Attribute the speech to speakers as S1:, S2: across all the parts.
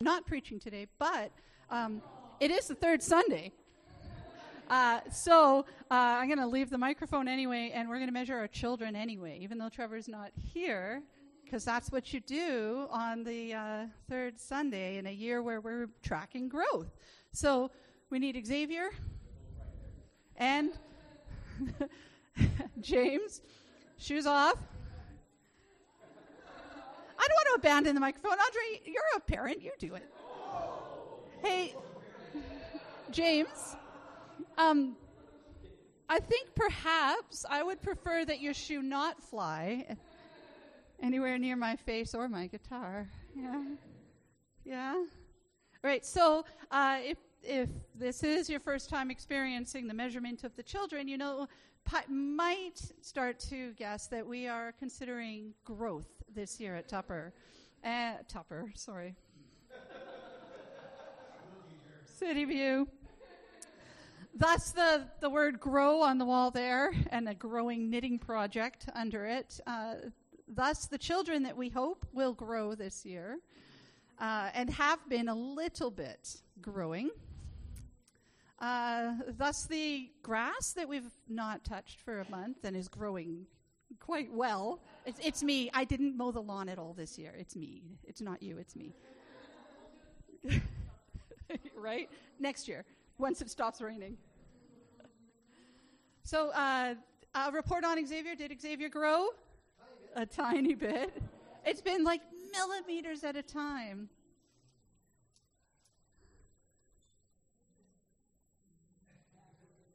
S1: not preaching today, but um, it is the third Sunday. Uh, so uh, I'm going to leave the microphone anyway, and we're going to measure our children anyway, even though Trevor's not here, because that's what you do on the uh, third Sunday in a year where we're tracking growth. So we need Xavier and James. Shoes off. I don't want to abandon the microphone. Andre, you're a parent. You do it. Hey, James, um, I think perhaps I would prefer that your shoe not fly anywhere near my face or my guitar. Yeah. Yeah. Right. So, uh, if if this is your first time experiencing the measurement of the children, you know, might start to guess that we are considering growth this year at Tupper. Uh, Tupper, sorry. City View. Thus, the, the word grow on the wall there and a growing knitting project under it. Uh, thus, the children that we hope will grow this year uh, and have been a little bit growing. Uh, thus, the grass that we've not touched for a month and is growing quite well. It's, it's me. I didn't mow the lawn at all this year. It's me. It's not you, it's me. right? Next year, once it stops raining. So, uh, a report on Xavier. Did Xavier grow? A tiny bit. It's been like millimeters at a time.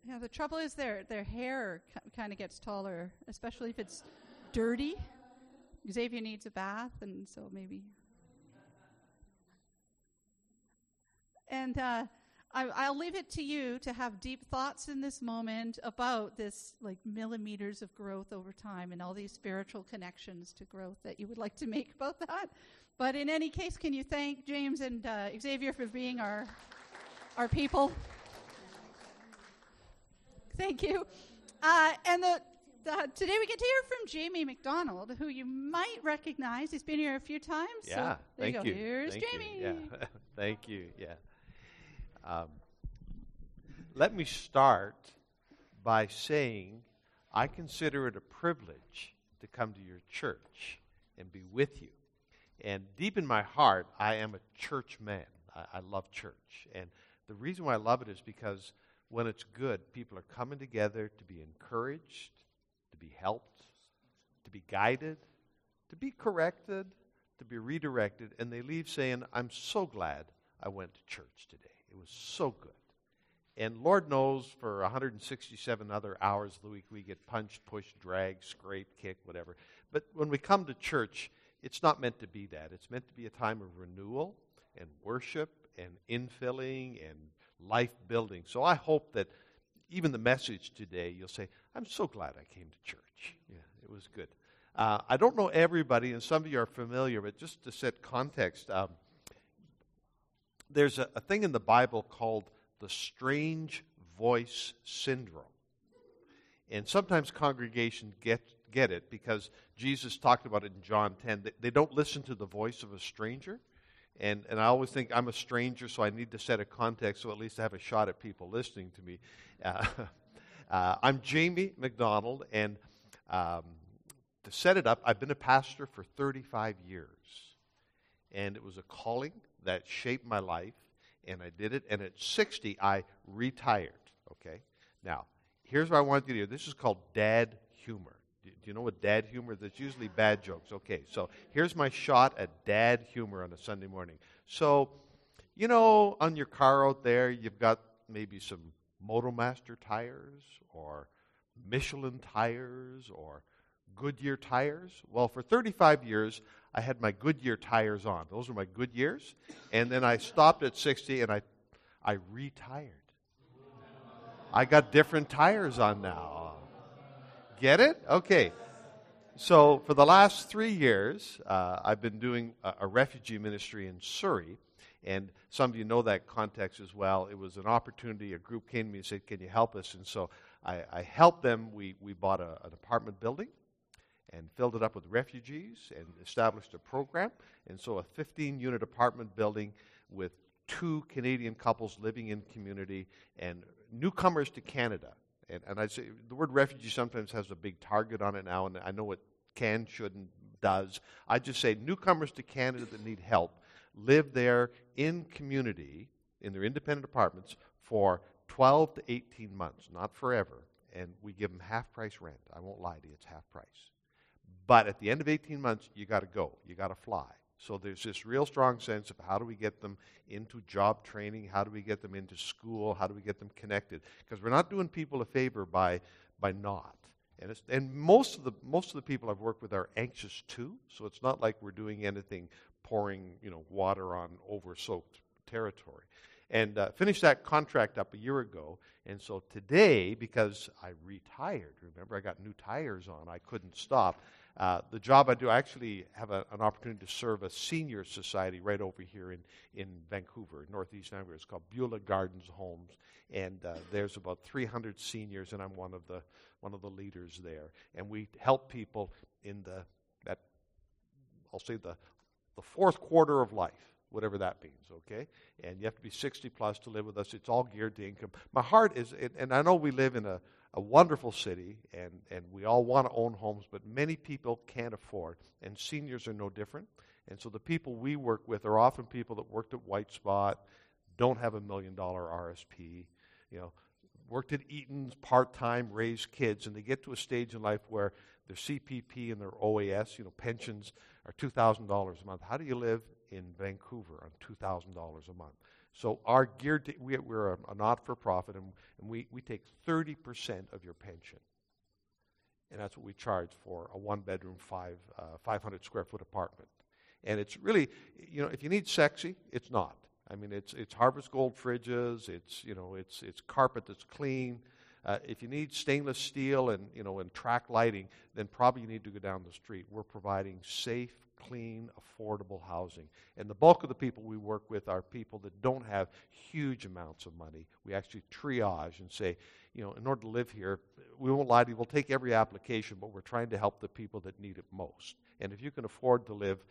S1: Yeah, the trouble is their their hair c- kind of gets taller, especially if it's dirty. Xavier needs a bath, and so maybe. And uh, I, will leave it to you to have deep thoughts in this moment about this, like millimeters of growth over time, and all these spiritual connections to growth that you would like to make about that. But in any case, can you thank James and uh, Xavier for being our our people? Thank you. Uh, and the, the, today we get to hear from Jamie McDonald, who you might recognize. He's been here a few times.
S2: Yeah,
S1: so thank
S2: you.
S1: you. Here's
S2: thank
S1: Jamie.
S2: You. Yeah, thank you. Yeah. Um, let me start by saying I consider it a privilege to come to your church and be with you. And deep in my heart, I am a church man. I, I love church. And the reason why I love it is because when it's good, people are coming together to be encouraged, to be helped, to be guided, to be corrected, to be redirected, and they leave saying, I'm so glad I went to church today. It was so good. And Lord knows for 167 other hours of the week, we get punched, pushed, dragged, scraped, kicked, whatever. But when we come to church, it's not meant to be that. It's meant to be a time of renewal and worship and infilling and life building. So I hope that even the message today, you'll say, I'm so glad I came to church. Yeah, it was good. Uh, I don't know everybody, and some of you are familiar, but just to set context, um, there's a, a thing in the Bible called the strange voice syndrome. And sometimes congregations get, get it because Jesus talked about it in John 10. They, they don't listen to the voice of a stranger. And, and I always think I'm a stranger, so I need to set a context so at least I have a shot at people listening to me. Uh, uh, I'm Jamie McDonald, and um, to set it up, I've been a pastor for 35 years. And it was a calling that shaped my life, and I did it. And at 60, I retired. Okay? Now, here's what I want you to do this is called dad humor. Do you know what dad humor? That's usually bad jokes. Okay, so here's my shot at dad humor on a Sunday morning. So, you know, on your car out there, you've got maybe some Motomaster tires or Michelin tires or Goodyear tires. Well, for 35 years, I had my Goodyear tires on. Those were my good years. And then I stopped at 60 and I, I retired. I got different tires on now. Get it? Okay. So, for the last three years, uh, I've been doing a, a, refugee ministry in Surrey. And some of you know that context as well. It was an opportunity. A group came to me and said, Can you help us? And so I, I helped them. We, we bought a, an apartment building. and filled it up with refugees and established a program. And so a 15 unit apartment building with two Canadian couples living in community and newcomers to Canada. And, and I'd say the word refugee sometimes has a big target on it now, and I know it can, should, and does. I just say newcomers to Canada that need help live there in community, in their independent apartments, for 12 to 18 months, not forever. And we give them half price rent. I won't lie to you, it's half price. But at the end of 18 months, you got to go, you got to fly. So there's this real strong sense of how do we get them into job training? How do we get them into school? How do we get them connected? Because we're not doing people a favor by, by not. And, and most, of the, most of the people I've worked with are anxious too, so it's not like we're doing anything pouring you know, water on over soaked territory. And uh, finished that contract up a year ago. And so today, because I retired, remember I got new tires on, I couldn't stop. Uh, the job I do, I actually have a, an opportunity to serve a senior society right over here in, in Vancouver, Northeast Vancouver. It's called Beulah Gardens Homes, and uh, there's about 300 seniors, and I'm one of the one of the leaders there. And we help people in the that I'll say the the fourth quarter of life, whatever that means. Okay, and you have to be 60 plus to live with us. It's all geared to income. My heart is, and I know we live in a a wonderful city, and, and we all want to own homes, but many people can't afford, and seniors are no different. And so the people we work with are often people that worked at White Spot, don't have a million dollar RSP, you know, worked at Eaton's part time, raised kids, and they get to a stage in life where their CPP and their OAS, you know, pensions are $2,000 a month. How do you live in Vancouver on $2,000 a month? So our geared to, we, are a, a not-for-profit, and, and we, we take 30% of your pension. And that's what we charge for a one-bedroom, five, uh, 500 square foot apartment. And it's really, you know, if you need sexy, it's not. I mean, it's, it's Harvest Gold fridges, it's, you know, it's, it's carpet that's clean. Uh, if you need stainless steel and, you know, and track lighting, then probably you need to go down the street. We're providing safe, clean, affordable housing. And the bulk of the people we work with are people that don't have huge amounts of money. We actually triage and say, you know, in order to live here, we won't lie to you, we'll take every application, but we're trying to help the people that need it most. And if you can afford to live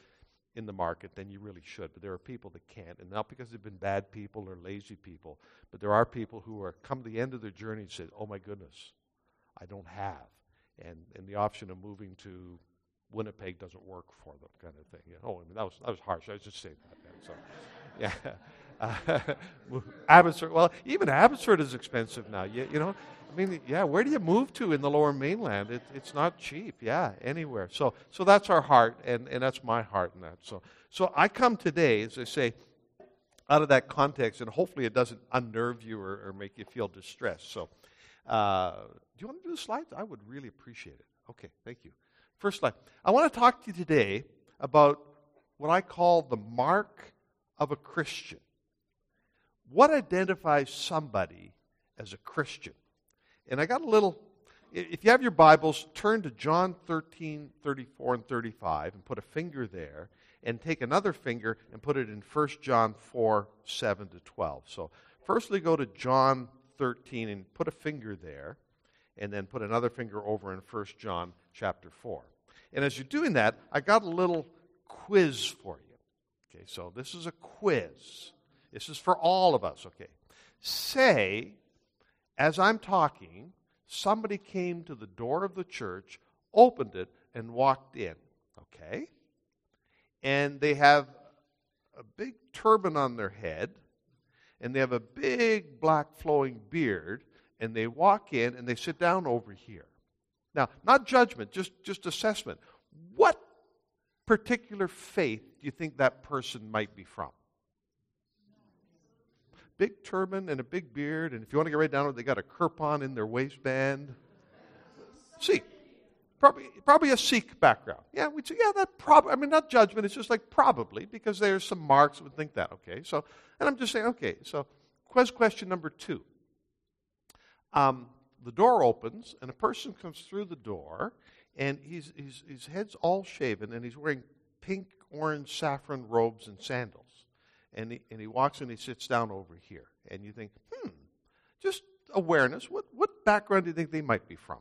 S2: in the market, then you really should. But there are people that can't, and not because they've been bad people or lazy people, but there are people who are come to the end of their journey and say, "Oh my goodness, I don't have," and and the option of moving to Winnipeg doesn't work for them, kind of thing. You know, oh, I mean, that was that was harsh. I was just saying that. So, yeah. Uh, Abbotsford. Well, even Abbotsford is expensive now. You, you know, I mean, yeah. Where do you move to in the Lower Mainland? It, it's not cheap. Yeah, anywhere. So, so that's our heart, and, and that's my heart in that. So, so I come today, as I say, out of that context, and hopefully it doesn't unnerve you or, or make you feel distressed. So, uh, do you want to do the slides? I would really appreciate it. Okay, thank you. First slide. I want to talk to you today about what I call the mark of a Christian. What identifies somebody as a Christian? And I got a little, if you have your Bibles, turn to John 13, 34, and 35 and put a finger there, and take another finger and put it in 1 John 4, 7 to 12. So, firstly, go to John 13 and put a finger there, and then put another finger over in 1 John chapter 4. And as you're doing that, I got a little quiz for you. Okay, so this is a quiz. This is for all of us, okay? Say, as I'm talking, somebody came to the door of the church, opened it, and walked in, okay? And they have a big turban on their head, and they have a big black flowing beard, and they walk in and they sit down over here. Now, not judgment, just, just assessment. What particular faith do you think that person might be from? Big turban and a big beard, and if you want to get right down to it, they got a kirpan in their waistband. Sikh. Probably, probably a Sikh background. Yeah, we'd say, yeah, that probably, I mean, not judgment, it's just like probably, because there's some marks that would think that, okay? So, and I'm just saying, okay, so quest question number two. Um, the door opens, and a person comes through the door, and he's, he's, his head's all shaven, and he's wearing pink, orange, saffron robes and sandals. And he, and he walks and he sits down over here. And you think, hmm, just awareness. What, what background do you think they might be from?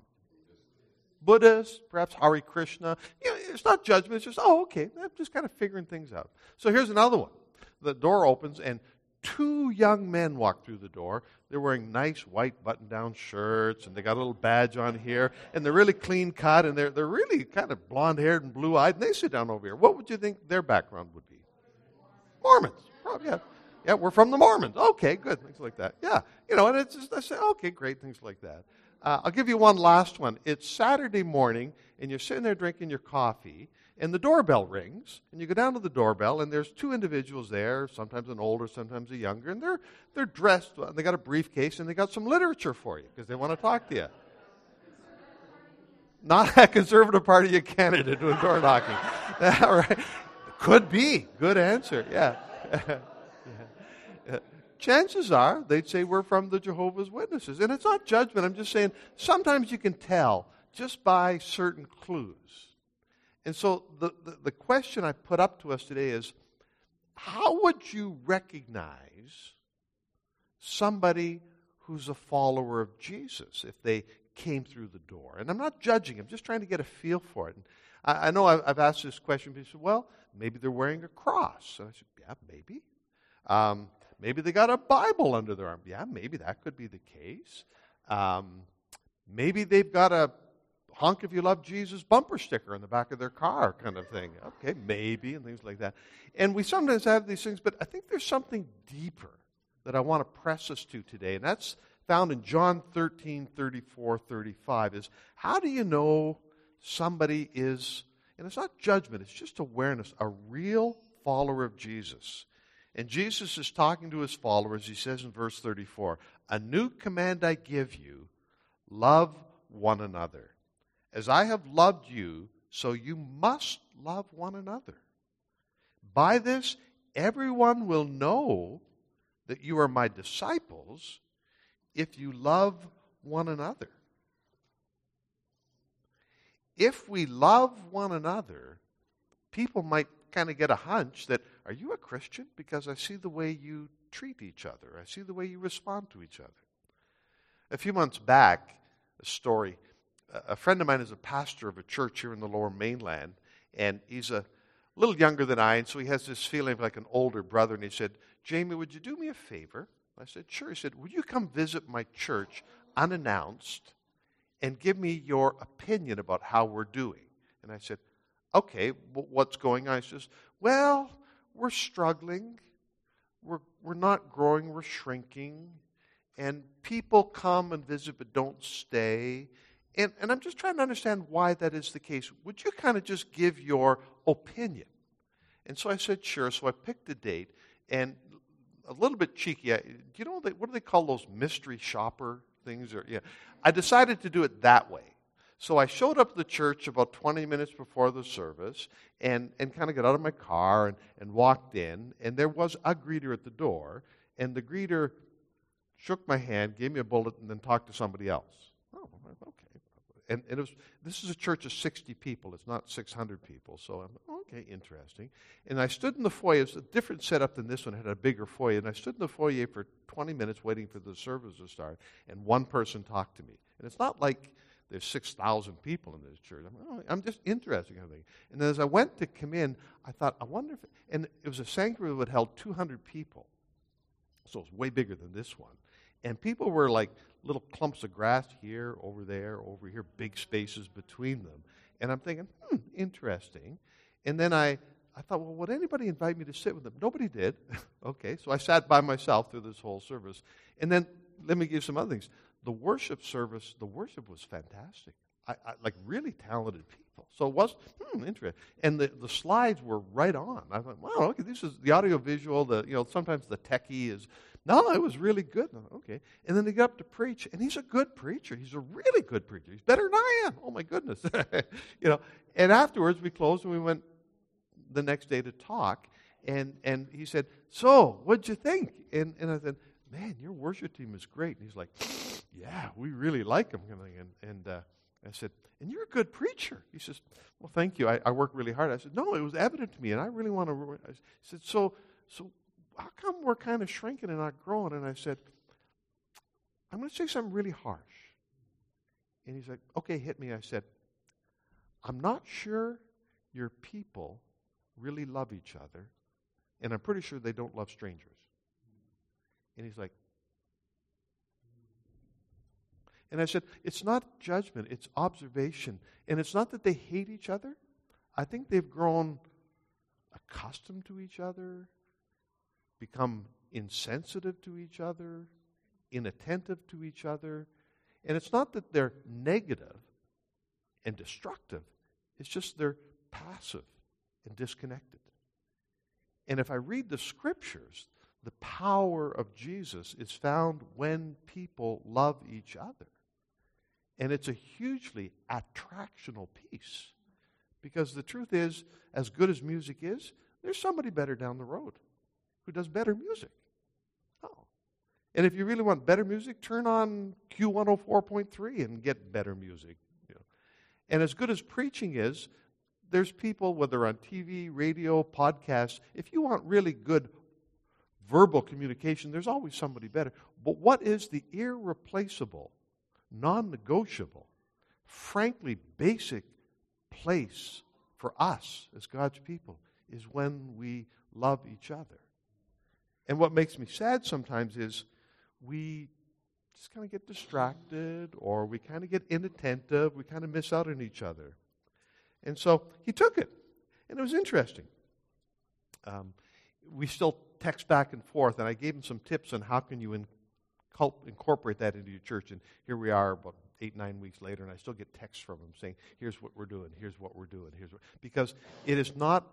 S2: Buddhist, perhaps Hare Krishna. You know, it's not judgment, it's just, oh, okay, I'm just kind of figuring things out. So here's another one. The door opens, and two young men walk through the door. They're wearing nice white button down shirts, and they got a little badge on here, and they're really clean cut, and they're, they're really kind of blonde haired and blue eyed, and they sit down over here. What would you think their background would be? Mormons. Probably, yeah. Yeah, we're from the Mormons. Okay, good. Things like that. Yeah. You know, and it's just, I say, okay, great, things like that. Uh, I'll give you one last one. It's Saturday morning, and you're sitting there drinking your coffee, and the doorbell rings, and you go down to the doorbell, and there's two individuals there, sometimes an older, sometimes a younger, and they're, they're dressed, and they got a briefcase, and they got some literature for you because they want to talk to you. Not a Conservative Party of Canada doing door knocking. All right. Could be. Good answer. Yeah. chances are they'd say we're from the Jehovah's Witnesses. And it's not judgment. I'm just saying sometimes you can tell just by certain clues. And so the, the, the, question I put up to us today is how would you recognize somebody who's a follower of Jesus if they came through the door? And I'm not judging, I'm just trying to get a feel for it. And I, I know I've, I've, asked this question, people said, well, maybe they're wearing a cross. And I said, yeah, maybe. Um, maybe they got a Bible under their arm. Yeah, maybe that could be the case. Um, maybe they've got a honk if you love Jesus bumper sticker on the back of their car kind of thing. Okay, maybe, and things like that. And we sometimes have these things, but I think there's something deeper that I want to press us to today, and that's found in John 13, 34, 35, is how do you know somebody is, and it's not judgment, it's just awareness, a real follower of Jesus. And Jesus is talking to his followers. He says in verse 34 A new command I give you love one another. As I have loved you, so you must love one another. By this, everyone will know that you are my disciples if you love one another. If we love one another, people might kind of get a hunch that, are you a Christian? Because I see the way you treat each other, I see the way you respond to each other. A few months back, a story a friend of mine is a pastor of a church here in the lower mainland, and he's a little younger than I, and so he has this feeling of like an older brother. And he said, Jamie, would you do me a favor? I said, Sure. He said, Would you come visit my church unannounced and give me your opinion about how we're doing? And I said, Okay, what's going on? He says, Well, we're struggling. We're, we're not growing, we're shrinking. And people come and visit but don't stay. And, and I'm just trying to understand why that is the case. Would you kind of just give your opinion? And so I said, sure. So I picked a date, and a little bit cheeky. I, do you know what do they call those mystery shopper things? Or yeah, I decided to do it that way. So I showed up the church about 20 minutes before the service, and and kind of got out of my car and and walked in, and there was a greeter at the door, and the greeter shook my hand, gave me a bullet, and then talked to somebody else. Oh, okay and, and it was, this is a church of 60 people. It's not 600 people. So I'm, okay, interesting. And I stood in the foyer. It's a different setup than this one. It had a bigger foyer. And I stood in the foyer for 20 minutes waiting for the service to start. And one person talked to me. And it's not like there's 6,000 people in this church. I'm, oh, I'm just interested. Kind of thing. And as I went to come in, I thought, I wonder if, and it was a sanctuary that held 200 people. So it's way bigger than this one. And people were like little clumps of grass here, over there, over here, big spaces between them. And I'm thinking, hmm, interesting. And then I, I thought, well, would anybody invite me to sit with them? Nobody did. okay, so I sat by myself through this whole service. And then let me give some other things. The worship service, the worship was fantastic. I, I, like really talented people. So it was hmm, interesting. And the, the slides were right on. I thought, wow, okay, this is the audio visual. The you know sometimes the techie is no, it was really good. Okay. And then they got up to preach, and he's a good preacher. He's a really good preacher. He's better than I am. Oh, my goodness. you know, and afterwards we closed and we went the next day to talk. And, and he said, So, what'd you think? And, and I said, Man, your worship team is great. And he's like, Yeah, we really like him. And, and uh, I said, And you're a good preacher. He says, Well, thank you. I, I work really hard. I said, No, it was evident to me, and I really want to. I said, So, so how come we're kind of shrinking and not growing? And I said, I'm going to say something really harsh. And he's like, okay, hit me. I said, I'm not sure your people really love each other, and I'm pretty sure they don't love strangers. And he's like, and I said, it's not judgment, it's observation. And it's not that they hate each other. I think they've grown accustomed to each other, become insensitive to each other, inattentive to each other. And it's not that they're negative and destructive, it's just they're passive and disconnected. And if I read the scriptures, the power of Jesus is found when people love each other. And it's a hugely attractional piece. Because the truth is, as good as music is, there's somebody better down the road who does better music. Oh. And if you really want better music, turn on Q104.3 and get better music. You know. And as good as preaching is, there's people, whether on TV, radio, podcasts, if you want really good verbal communication, there's always somebody better. But what is the irreplaceable, non negotiable, frankly basic place for us as God's people is when we love each other. And what makes me sad sometimes is we just kind of get distracted or we kind of get inattentive, we kind of miss out on each other. And so he took it, and it was interesting. Um, we still text back and forth, and I gave him some tips on how can you incorporate that into your church. And here we are, about eight, nine weeks later, and I still get texts from him saying, here's what we're doing, here's what we're doing, here's what. Because it is not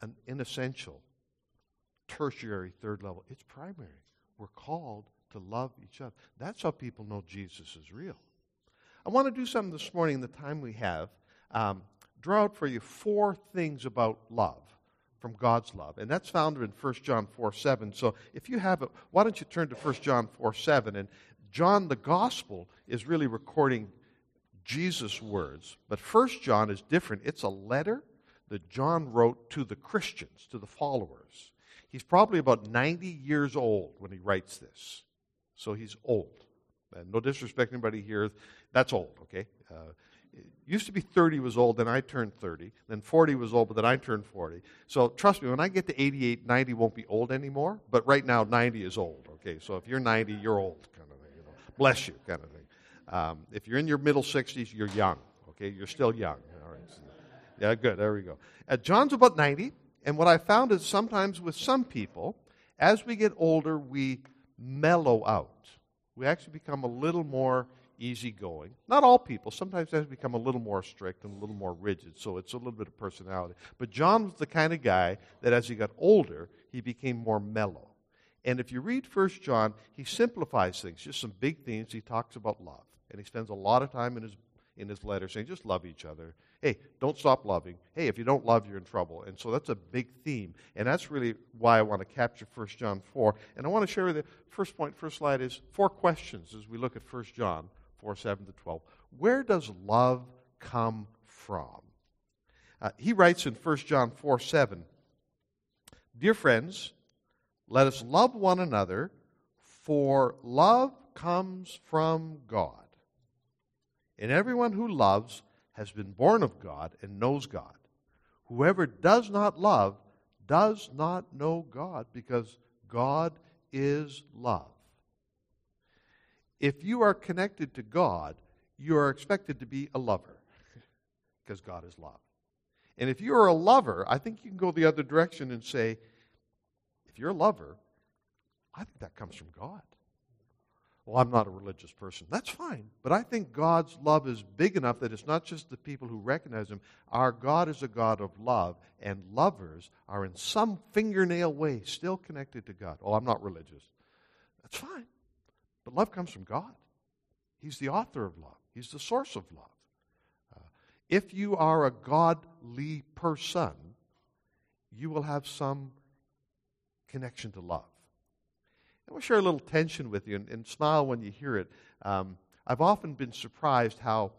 S2: an inessential, tertiary, third level, it's primary. We're called to love each other. That's how people know Jesus is real. I want to do something this morning in the time we have. Um, draw out for you four things about love from God's love. And that's found in 1 John 4 7. So if you have it, why don't you turn to 1 John 4 7? And John, the gospel, is really recording Jesus' words. But 1 John is different. It's a letter that John wrote to the Christians, to the followers. He's probably about 90 years old when he writes this. So he's old. And no disrespect anybody here, that's old, okay? Uh, used to be 30 was old, then I turned 30. Then 40 was old, but then I turned 40. So trust me, when I get to 88, 90 won't be old anymore. But right now, 90 is old. Okay, so if you're 90, you're old, kind of thing. You know, bless you, kind of thing. Um, if you're in your middle 60s, you're young. Okay, you're still young. All right. So, yeah, good. There we go. Uh, John's about 90, and what I found is sometimes with some people, as we get older, we mellow out. We actually become a little more easygoing. Not all people. Sometimes they become a little more strict and a little more rigid, so it's a little bit of personality. But John was the kind of guy that as he got older, he became more mellow. And if you read First John, he simplifies things, just some big themes. He talks about love. And he spends a lot of time in his in his letter saying, just love each other. Hey, don't stop loving. Hey, if you don't love, you're in trouble. And so that's a big theme. And that's really why I want to capture 1 John 4. And I want to share with you, first point, first slide is four questions as we look at 1 John 4 7 to 12. Where does love come from? Uh, he writes in 1 John 4 7 Dear friends, let us love one another, for love comes from God. And everyone who loves has been born of God and knows God. Whoever does not love does not know God, because God is love. If you are connected to God, you are expected to be a lover because God is love. And if you're a lover, I think you can go the other direction and say, if you're a lover, I think that comes from God. Well, I'm not a religious person. That's fine. But I think God's love is big enough that it's not just the people who recognize Him. Our God is a God of love, and lovers are in some fingernail way still connected to God. Oh, I'm not religious. That's fine. But love comes from God. He's the author of love, He's the source of love. Uh, if you are a godly person, you will have some connection to love. I want to share a little tension with you and, and smile when you hear it. Um, I've often been surprised how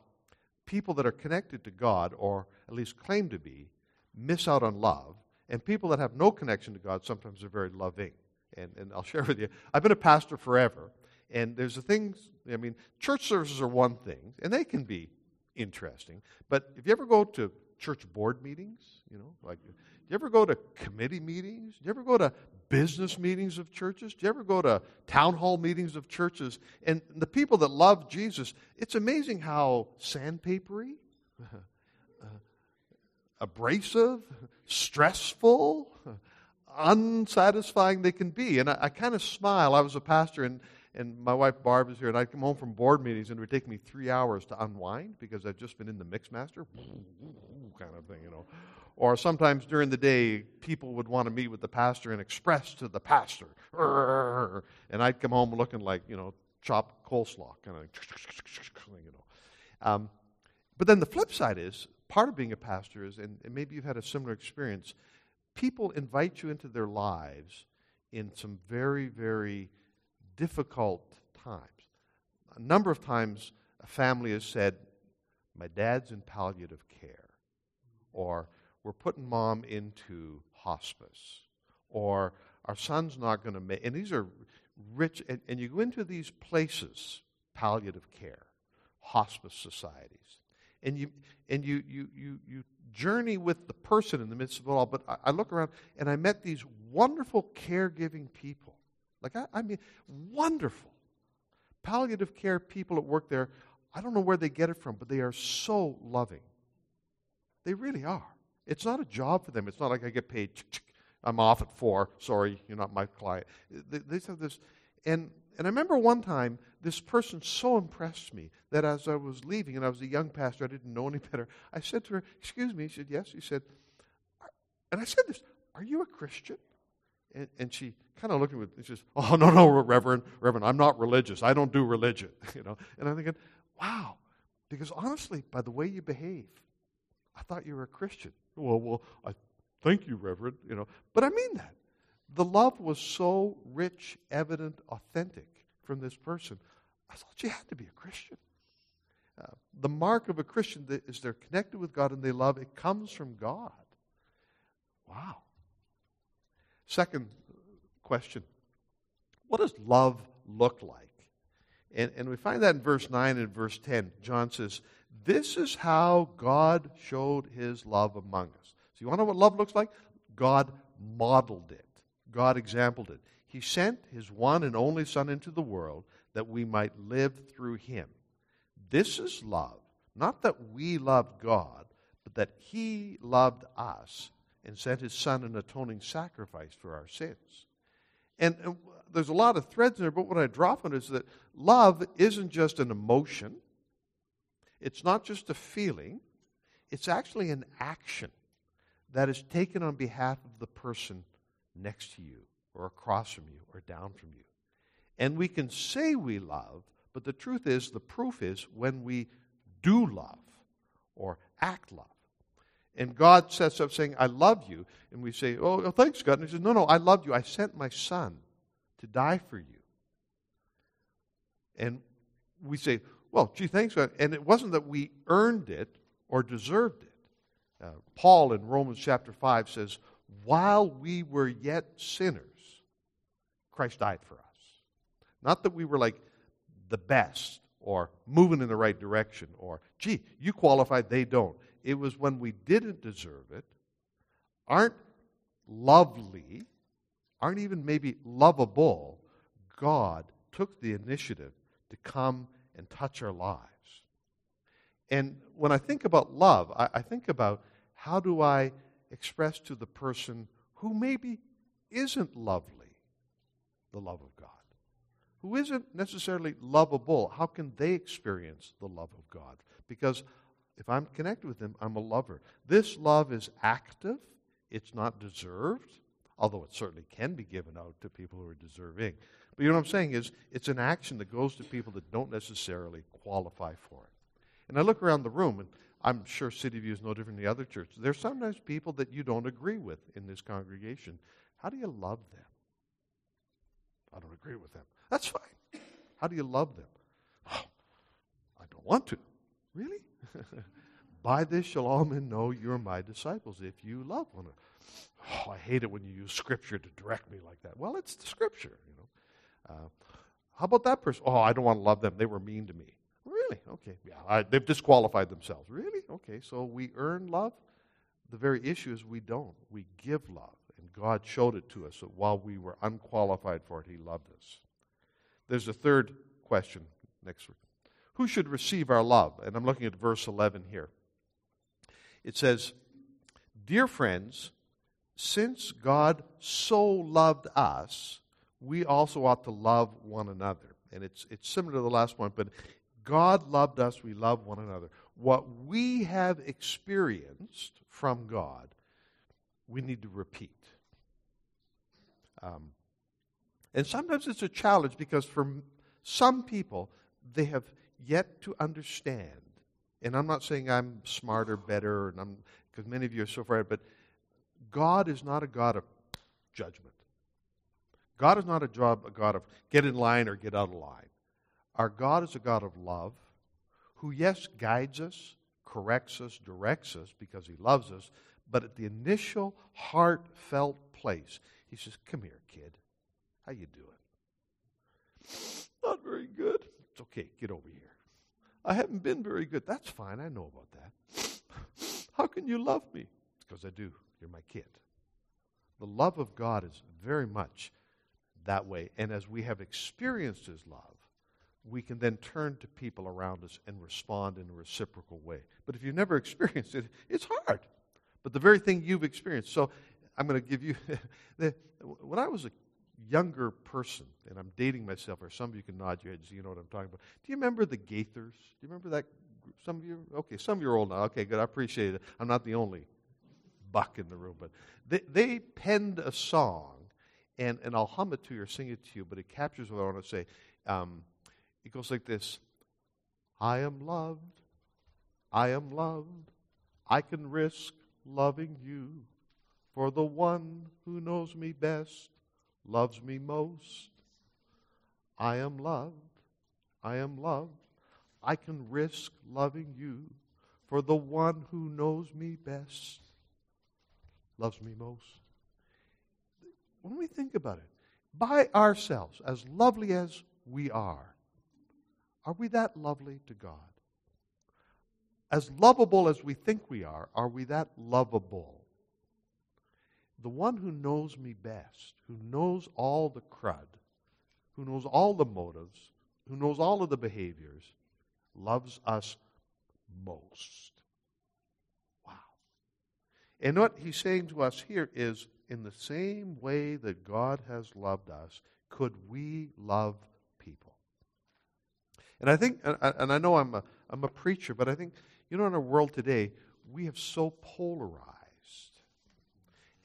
S2: people that are connected to God, or at least claim to be, miss out on love. And people that have no connection to God sometimes are very loving. And, and I'll share with you, I've been a pastor forever. And there's the things, I mean, church services are one thing, and they can be interesting. But if you ever go to church board meetings, you know, like, do you ever go to committee meetings? Do you ever go to business meetings of churches? Do you ever go to town hall meetings of churches? And the people that love Jesus, it's amazing how sandpapery, uh, abrasive, stressful, unsatisfying they can be. And I, I kind of smile. I was a pastor, and, and my wife Barb is here, and I'd come home from board meetings, and it would take me three hours to unwind because I've just been in the mixmaster kind of thing, you know. Or sometimes during the day, people would want to meet with the pastor and express to the pastor. And I'd come home looking like, you know, chopped coleslaw, kind of, you know. Um, but then the flip side is part of being a pastor is, and, and maybe you've had a similar experience, people invite you into their lives in some very, very difficult times. A number of times, a family has said, My dad's in palliative care, or we're putting mom into hospice, or our son's not going to make. And these are rich, and, and you go into these places, palliative care, hospice societies, and you and you you you you journey with the person in the midst of it all. But I, I look around and I met these wonderful caregiving people. Like I, I mean, wonderful palliative care people at work there. I don't know where they get it from, but they are so loving. They really are. It's not a job for them. It's not like I get paid. I'm off at four. Sorry, you're not my client. They, they have this, and and I remember one time this person so impressed me that as I was leaving, and I was a young pastor, I didn't know any better. I said to her, "Excuse me." She said, "Yes." She said, and I said this, "Are you a Christian?" And, and she kind of looked at me. and She says, "Oh no, no, Reverend, Reverend, I'm not religious. I don't do religion." You know. And I'm thinking, "Wow," because honestly, by the way you behave, I thought you were a Christian. Well, well, I thank you, Reverend. You know, but I mean that. The love was so rich, evident, authentic from this person. I thought she had to be a Christian. Uh, the mark of a Christian is they're connected with God and they love. It comes from God. Wow. Second question What does love look like? And, and we find that in verse 9 and verse 10. John says, This is how God showed his love among us. So you want to know what love looks like? God modeled it. God exampled it. He sent his one and only Son into the world that we might live through him. This is love. Not that we loved God, but that he loved us and sent his Son an atoning sacrifice for our sins. And, and there's a lot of threads in there, but what I drop on is that love isn't just an emotion, it's not just a feeling, it's actually an action that is taken on behalf of the person next to you or across from you or down from you. And we can say we love, but the truth is, the proof is when we do love or act love. And God sets up saying, I love you. And we say, Oh, thanks, God. And He says, No, no, I loved you. I sent my son to die for you. And we say, Well, gee, thanks, God. And it wasn't that we earned it or deserved it. Uh, Paul in Romans chapter 5 says, while we were yet sinners, Christ died for us. Not that we were like the best or moving in the right direction or, gee, you qualified, they don't. It was when we didn't deserve it, aren't lovely, aren't even maybe lovable, God took the initiative to come and touch our lives. And when I think about love, I, I think about how do I express to the person who maybe isn't lovely the love of God, who isn't necessarily lovable. How can they experience the love of God? Because if I'm connected with them, I'm a lover. This love is active, it's not deserved, although it certainly can be given out to people who are deserving. But you know what I'm saying is it's an action that goes to people that don't necessarily qualify for it. And I look around the room and I'm sure City View is no different than the other churches. There's sometimes people that you don't agree with in this congregation. How do you love them? I don't agree with them. That's fine. How do you love them? Oh, I don't want to. Really? By this shall all men know you're my disciples if you love one another. Oh, I hate it when you use scripture to direct me like that. Well, it's the scripture, you know. Uh, how about that person? Oh, I don't want to love them. They were mean to me. Really? Okay. Yeah, I, they've disqualified themselves. Really? Okay. So we earn love? The very issue is we don't. We give love. And God showed it to us that while we were unqualified for it, He loved us. There's a third question next week. Who should receive our love? And I'm looking at verse 11 here. It says, Dear friends, since God so loved us, we also ought to love one another. And it's, it's similar to the last one, but God loved us, we love one another. What we have experienced from God, we need to repeat. Um, and sometimes it's a challenge because for some people, they have yet to understand. And I'm not saying I'm smarter, better, and I'm because many of you are so far, ahead. but God is not a God of judgment. God is not a, job, a God of get in line or get out of line. Our God is a God of love who, yes, guides us, corrects us, directs us because he loves us, but at the initial heartfelt place, he says, Come here, kid. How you doing? Not very good. It's okay. Get over here. I haven't been very good. That's fine. I know about that. How can you love me? Because I do. You're my kid. The love of God is very much that way. And as we have experienced His love, we can then turn to people around us and respond in a reciprocal way. But if you've never experienced it, it's hard. But the very thing you've experienced. So I'm going to give you. when I was a younger person, and I'm dating myself, or some of you can nod your heads, you know what I'm talking about. Do you remember the Gaithers? Do you remember that? Group? Some of you? Okay, some of you are old now. Okay, good. I appreciate it. I'm not the only buck in the room, but they, they penned a song, and, and I'll hum it to you or sing it to you, but it captures what I want to say. Um, it goes like this I am loved. I am loved. I can risk loving you, for the one who knows me best loves me most. I am loved. I am loved. I can risk loving you, for the one who knows me best loves me most. When we think about it, by ourselves, as lovely as we are, are we that lovely to God? As lovable as we think we are, are we that lovable? The one who knows me best, who knows all the crud, who knows all the motives, who knows all of the behaviors, loves us most. Wow. And what he's saying to us here is in the same way that God has loved us, could we love people? and I think, and I know I'm a, I'm a preacher, but I think, you know, in our world today, we have so polarized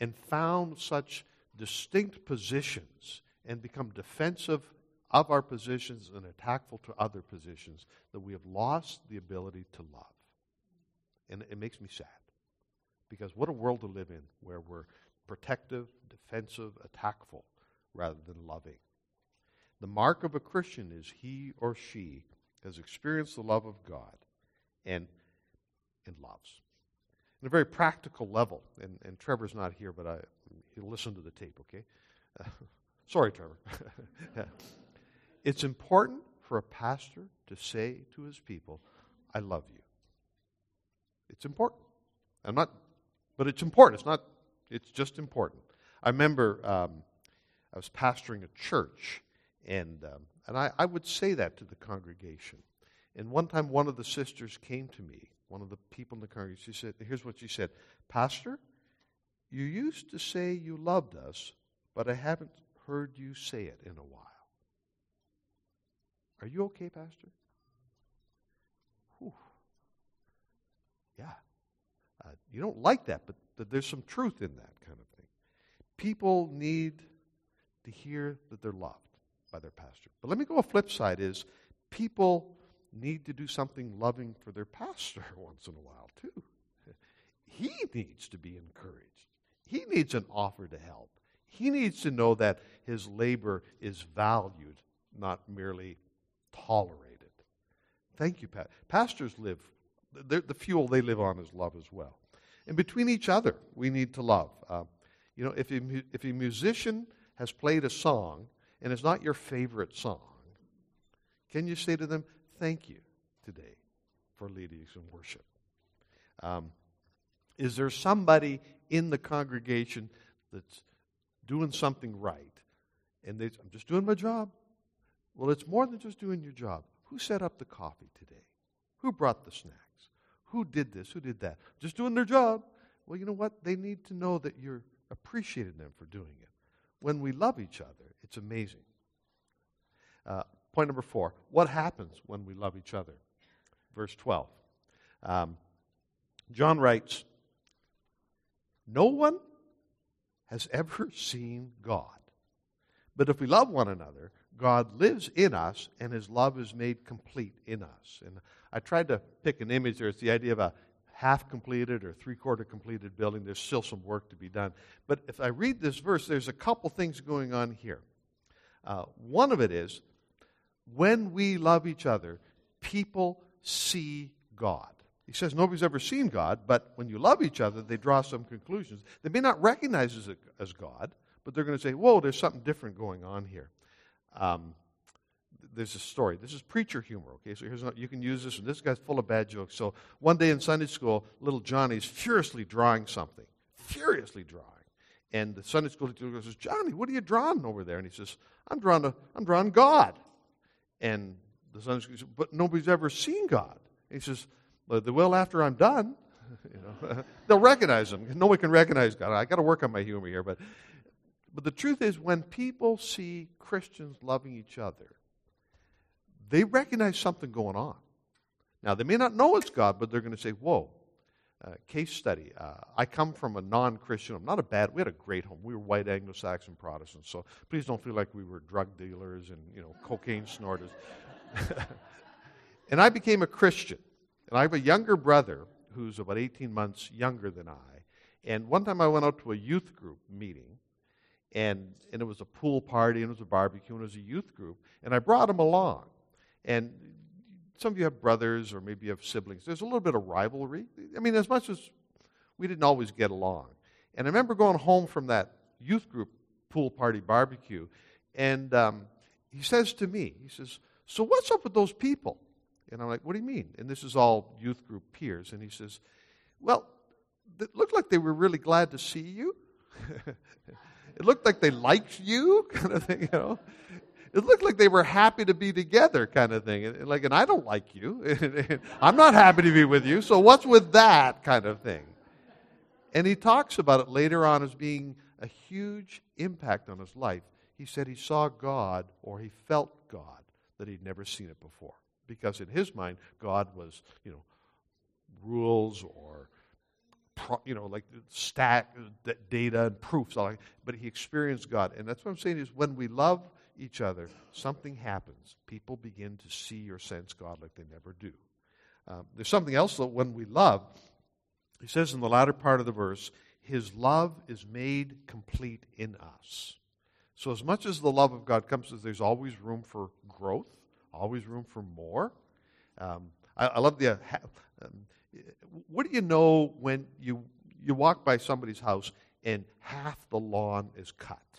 S2: and found such distinct positions and become defensive of our positions and attackful to other positions that we have lost the ability to love. And it makes me sad. Because what a world to live in where we're protective, defensive, attackful rather than loving. The mark of a Christian is he or she has experienced the love of God and, and loves. In a very practical level, and, and Trevor's not here, but I, he'll listen to the tape, okay? Sorry, Trevor. it's important for a pastor to say to his people, I love you. It's important. I'm not, but it's important. It's not, it's just important. I remember um, I was pastoring a church, and, um, and I, I would say that to the congregation. And one time, one of the sisters came to me, one of the people in the congregation. She said, Here's what she said Pastor, you used to say you loved us, but I haven't heard you say it in a while. Are you okay, Pastor? Whew. Yeah. Uh, you don't like that, but, but there's some truth in that kind of thing. People need to hear that they're loved by their pastor. But let me go a flip side is people need to do something loving for their pastor once in a while, too. He needs to be encouraged. He needs an offer to help. He needs to know that his labor is valued, not merely tolerated. Thank you, Pat. Pastors live, the fuel they live on is love as well. And between each other, we need to love. Uh, you know, if a, if a musician has played a song and it's not your favorite song, can you say to them, Thank you. today for leading us in worship? Um, is there somebody in the congregation that's doing something right? And they, I'm just doing my job. Well, it's more than just doing your job. Who set up the coffee today? Who brought the snacks? Who did this? Who did that? Just doing their job. Well, you know what? They need to know that you're appreciating them for doing it. When we love each other, it's amazing. Uh, point number four what happens when we love each other? Verse 12. Um, John writes, No one has ever seen God. But if we love one another, God lives in us and his love is made complete in us. And I tried to pick an image there. It's the idea of a half completed or three quarter completed building. There's still some work to be done. But if I read this verse, there's a couple things going on here. Uh, one of it is when we love each other, people see God. He says nobody's ever seen God, but when you love each other, they draw some conclusions. They may not recognize it as God, but they're going to say, whoa, there's something different going on here. Um, there's a story. This is preacher humor, okay? So here's you can use this, and this guy's full of bad jokes. So one day in Sunday school, little Johnny's furiously drawing something, furiously drawing. And the Sunday school teacher says, Johnny, what are you drawing over there? And he says, I'm drawing, a, I'm drawing God. And the school says, but nobody's ever seen God. He says, well, they will after I'm done. you know, they'll recognize him. No one can recognize God. I got to work on my humor here, but but the truth is, when people see Christians loving each other, they recognize something going on. Now, they may not know it's God, but they're going to say, Whoa, uh, case study. Uh, I come from a non Christian home, not a bad, we had a great home. We were white Anglo Saxon Protestants, so please don't feel like we were drug dealers and, you know, cocaine snorters. and I became a Christian. And I have a younger brother who's about 18 months younger than I. And one time I went out to a youth group meeting, and, and it was a pool party, and it was a barbecue, and it was a youth group, and I brought him along. And some of you have brothers, or maybe you have siblings. There's a little bit of rivalry. I mean, as much as we didn't always get along. And I remember going home from that youth group pool party barbecue, and um, he says to me, he says, So what's up with those people? And I'm like, What do you mean? And this is all youth group peers. And he says, Well, it looked like they were really glad to see you. It looked like they liked you, kind of thing, you know. It looked like they were happy to be together, kind of thing. And, like, and I don't like you. I'm not happy to be with you. So what's with that kind of thing? And he talks about it later on as being a huge impact on his life. He said he saw God or he felt God that he'd never seen it before. Because in his mind, God was, you know, rules or you know, like stack uh, data and proofs. All like but he experienced God. And that's what I'm saying is when we love each other, something happens. People begin to see or sense God like they never do. Um, there's something else that when we love, he says in the latter part of the verse, his love is made complete in us. So, as much as the love of God comes, there's always room for growth, always room for more. Um, I, I, love the. Uh, um, what do you know when you, you walk by somebody's house and half the lawn is cut?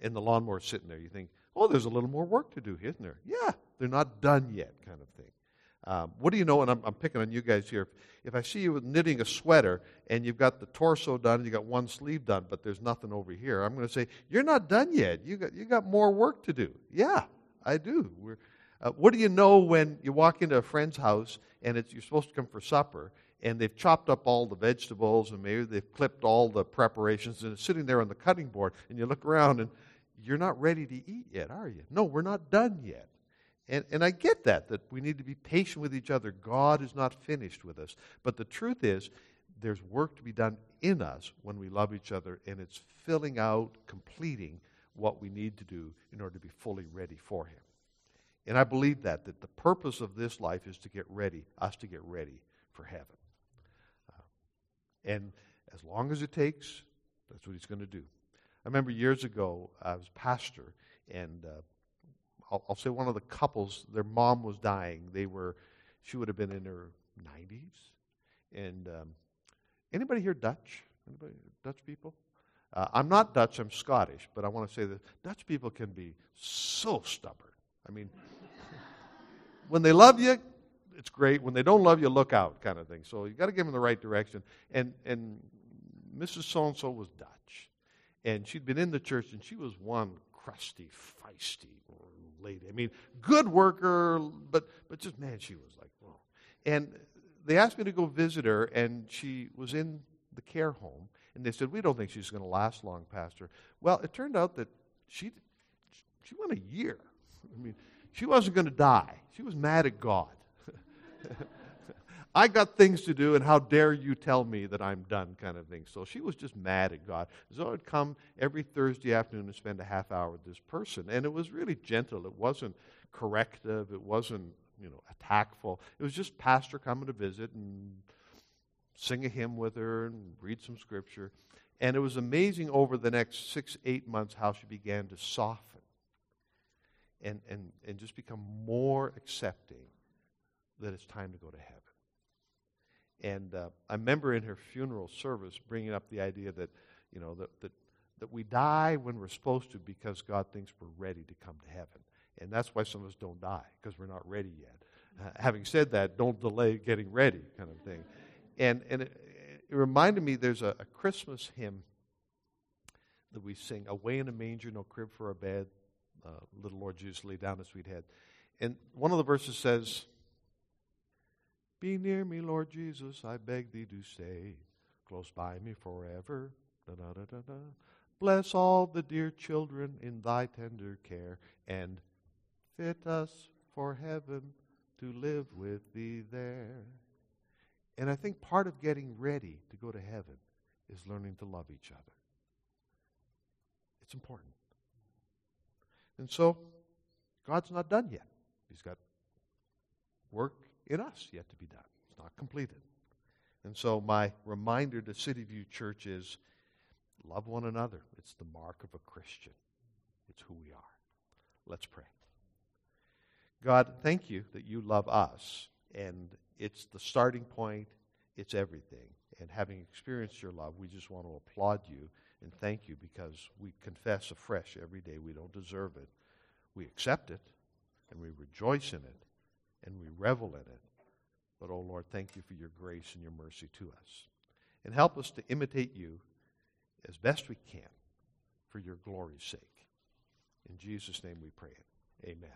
S2: And the lawnmower's sitting there. You think, oh, there's a little more work to do, isn't there? Yeah, they're not done yet, kind of thing. Um, what do you know? And I'm, I'm, picking on you guys here. If, I see you knitting a sweater and you've got the torso done and you got one sleeve done, but there's nothing over here, I'm going to say you're not done yet. You got you got more work to do. Yeah, I do. Uh, what do you know when you walk into a friend's house and you're supposed to come for supper and they've chopped up all the vegetables and maybe they've clipped all the preparations and it's sitting there on the cutting board and you look around and you're not ready to eat yet, are you? No, we're not done yet. And, and I get that, that we need to be patient with each other. God is not finished with us. But the truth is, there's work to be done in us when we love each other, and it's filling out, completing what we need to do in order to be fully ready for Him. And I believe that, that the purpose of this life is to get ready, us to get ready for heaven. And as long as it takes, that's what he's going to do. I remember years ago, I was pastor, and uh, I'll, I'll, say one of the couples, their mom was dying. They were, she would have been in her 90s. And um, anybody here Dutch? Anybody Dutch people? Uh, I'm not Dutch, I'm Scottish, but I want to say that Dutch people can be so stubborn. I mean, when they love you, it's great. When they don't love you, look out, kind of thing. So you've got to give them the right direction. And and Mrs. So and So was Dutch, and she'd been in the church, and she was one crusty, feisty lady. I mean, good worker, but but just man, she was like, whoa. And they asked me to go visit her, and she was in the care home, and they said, we don't think she's going to last long, Pastor. Well, it turned out that she she went a year. I mean, she wasn't going to die. She was mad at God. I got things to do, and how dare you tell me that I'm done, kind of thing. So she was just mad at God. So I'd come every Thursday afternoon and spend a half hour with this person. And it was really gentle. It wasn't corrective. It wasn't, you know, attackful. It was just pastor coming to visit and sing a hymn with her and read some scripture. And it was amazing over the next six, eight months how she began to soften and, and, and just become more accepting that it's time to go to heaven. And uh, I remember in her funeral service bringing up the idea that, you know, that, that, that we die when we're supposed to because God thinks we're ready to come to heaven. And that's why some of us don't die, because we're not ready yet. Uh, having said that, don't delay getting ready, kind of thing. And, and it, it reminded me there's a, a Christmas hymn that we sing Away in a manger, no crib for a bed, uh, little Lord Jesus lay down a sweet head. And one of the verses says, be near me, Lord Jesus, I beg thee to stay close by me forever. Da, da, da, Bless all the dear children in thy tender care, and fit us for heaven to live with thee there. And I think part of getting ready to go to heaven is learning to love each other. It's important. And so, God's not done yet. He's got work in us yet to be done. It's not completed. And so my reminder to City View Church is love one another. It's the mark of a Christian. It's who we are. Let's pray. God, thank you that you love us, and it's the starting point, it's everything. And having experienced your love, we just want to applaud you and thank you because we confess afresh every day we don't deserve it. We accept it, and we rejoice in it, and we revel in it. But, oh Lord, thank you for your grace and your mercy to us. And help us to imitate you as best we can for your glory's sake. In Jesus' name we pray it. Amen.